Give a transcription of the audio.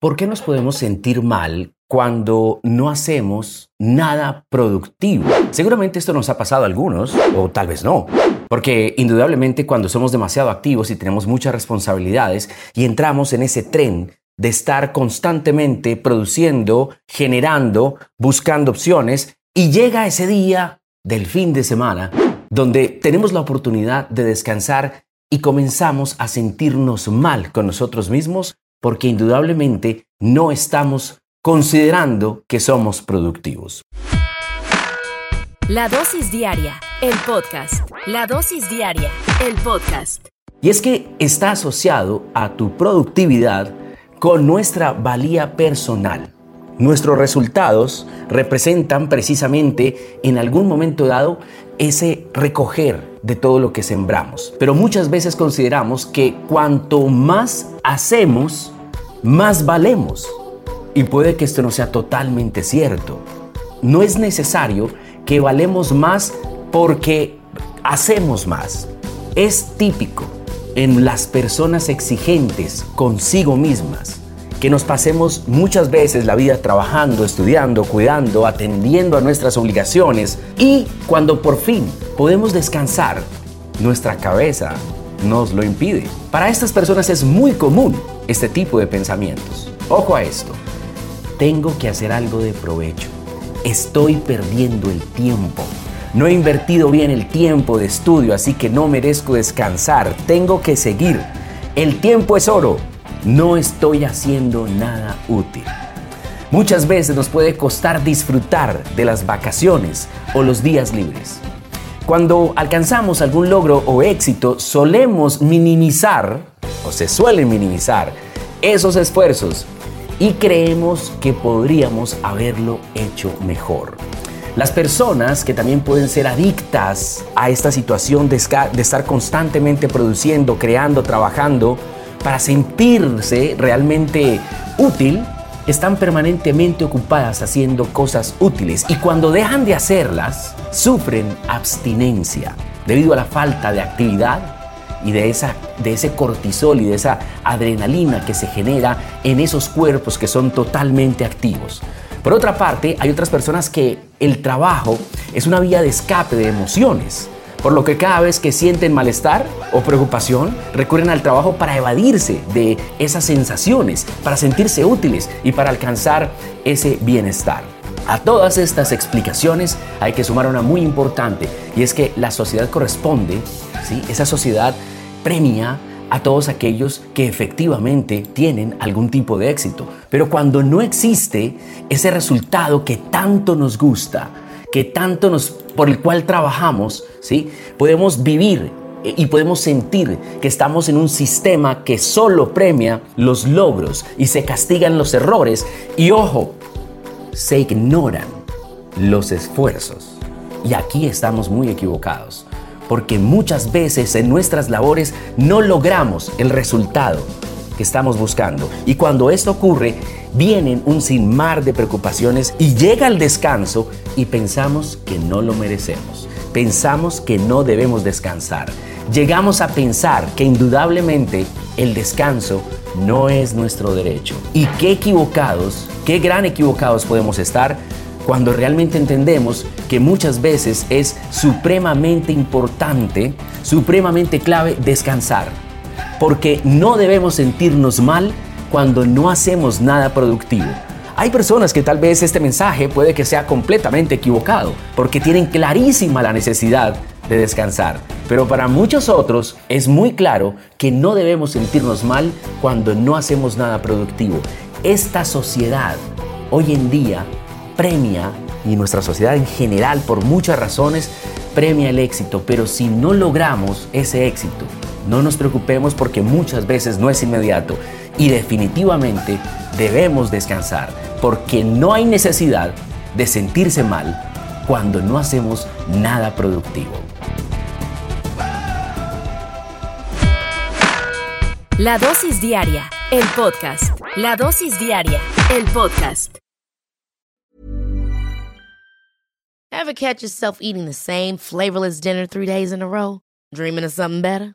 ¿Por qué nos podemos sentir mal cuando no hacemos nada productivo? Seguramente esto nos ha pasado a algunos, o tal vez no. Porque indudablemente cuando somos demasiado activos y tenemos muchas responsabilidades y entramos en ese tren de estar constantemente produciendo, generando, buscando opciones, y llega ese día del fin de semana donde tenemos la oportunidad de descansar y comenzamos a sentirnos mal con nosotros mismos porque indudablemente no estamos considerando que somos productivos. La dosis diaria, el podcast. La dosis diaria, el podcast. Y es que está asociado a tu productividad con nuestra valía personal. Nuestros resultados representan precisamente en algún momento dado ese recoger de todo lo que sembramos. Pero muchas veces consideramos que cuanto más hacemos, más valemos. Y puede que esto no sea totalmente cierto. No es necesario que valemos más porque hacemos más. Es típico en las personas exigentes consigo mismas que nos pasemos muchas veces la vida trabajando, estudiando, cuidando, atendiendo a nuestras obligaciones y cuando por fin podemos descansar, nuestra cabeza nos lo impide. Para estas personas es muy común este tipo de pensamientos. Ojo a esto, tengo que hacer algo de provecho, estoy perdiendo el tiempo. No he invertido bien el tiempo de estudio, así que no merezco descansar. Tengo que seguir. El tiempo es oro no estoy haciendo nada útil. Muchas veces nos puede costar disfrutar de las vacaciones o los días libres. Cuando alcanzamos algún logro o éxito, solemos minimizar, o se suelen minimizar, esos esfuerzos y creemos que podríamos haberlo hecho mejor. Las personas que también pueden ser adictas a esta situación de, estar constantemente produciendo, creando, trabajando, para sentirse realmente útil, están permanentemente ocupadas haciendo cosas útiles y cuando dejan de hacerlas, sufren abstinencia debido a la falta de actividad y de, esa, de ese cortisol y de esa adrenalina que se genera en esos cuerpos que son totalmente activos. Por otra parte, hay otras personas que el trabajo es una vía de escape de emociones por lo que cada vez que sienten malestar o preocupación, recurren al trabajo para evadirse de esas sensaciones, para sentirse útiles y para alcanzar ese bienestar. A todas estas explicaciones hay que sumar una muy importante y es que la sociedad corresponde, ¿sí? esa sociedad premia a todos aquellos que efectivamente tienen algún tipo de éxito. Pero cuando no existe ese resultado que tanto nos gusta, que tanto nos, por el cual trabajamos, ¿sí? Podemos vivir y podemos sentir que estamos en un sistema que solo premia los logros y se castigan los errores. Y ojo, se ignoran los esfuerzos. Y aquí estamos muy equivocados, porque muchas veces en nuestras labores no logramos el resultado estamos buscando. Y cuando esto ocurre, vienen un sinmar de preocupaciones y llega el descanso y pensamos que no lo merecemos. Pensamos que no debemos descansar. Llegamos a pensar que indudablemente el descanso no es nuestro derecho. Y qué equivocados, qué gran equivocados podemos estar cuando realmente entendemos que muchas veces es supremamente importante, supremamente clave descansar. Porque no debemos sentirnos mal cuando no hacemos nada productivo. Hay personas que tal vez este mensaje puede que sea completamente equivocado, porque tienen clarísima la necesidad de descansar. Pero para muchos otros es muy claro que no debemos sentirnos mal cuando no hacemos nada productivo. Esta sociedad hoy en día premia, y nuestra sociedad en general por muchas razones, premia el éxito, pero si no logramos ese éxito, no nos preocupemos porque muchas veces no es inmediato y definitivamente debemos descansar porque no hay necesidad de sentirse mal cuando no hacemos nada productivo. La dosis diaria, el podcast. La dosis diaria, el podcast. Ever catch yourself eating the same flavorless dinner three days in a row? Dreaming of something better?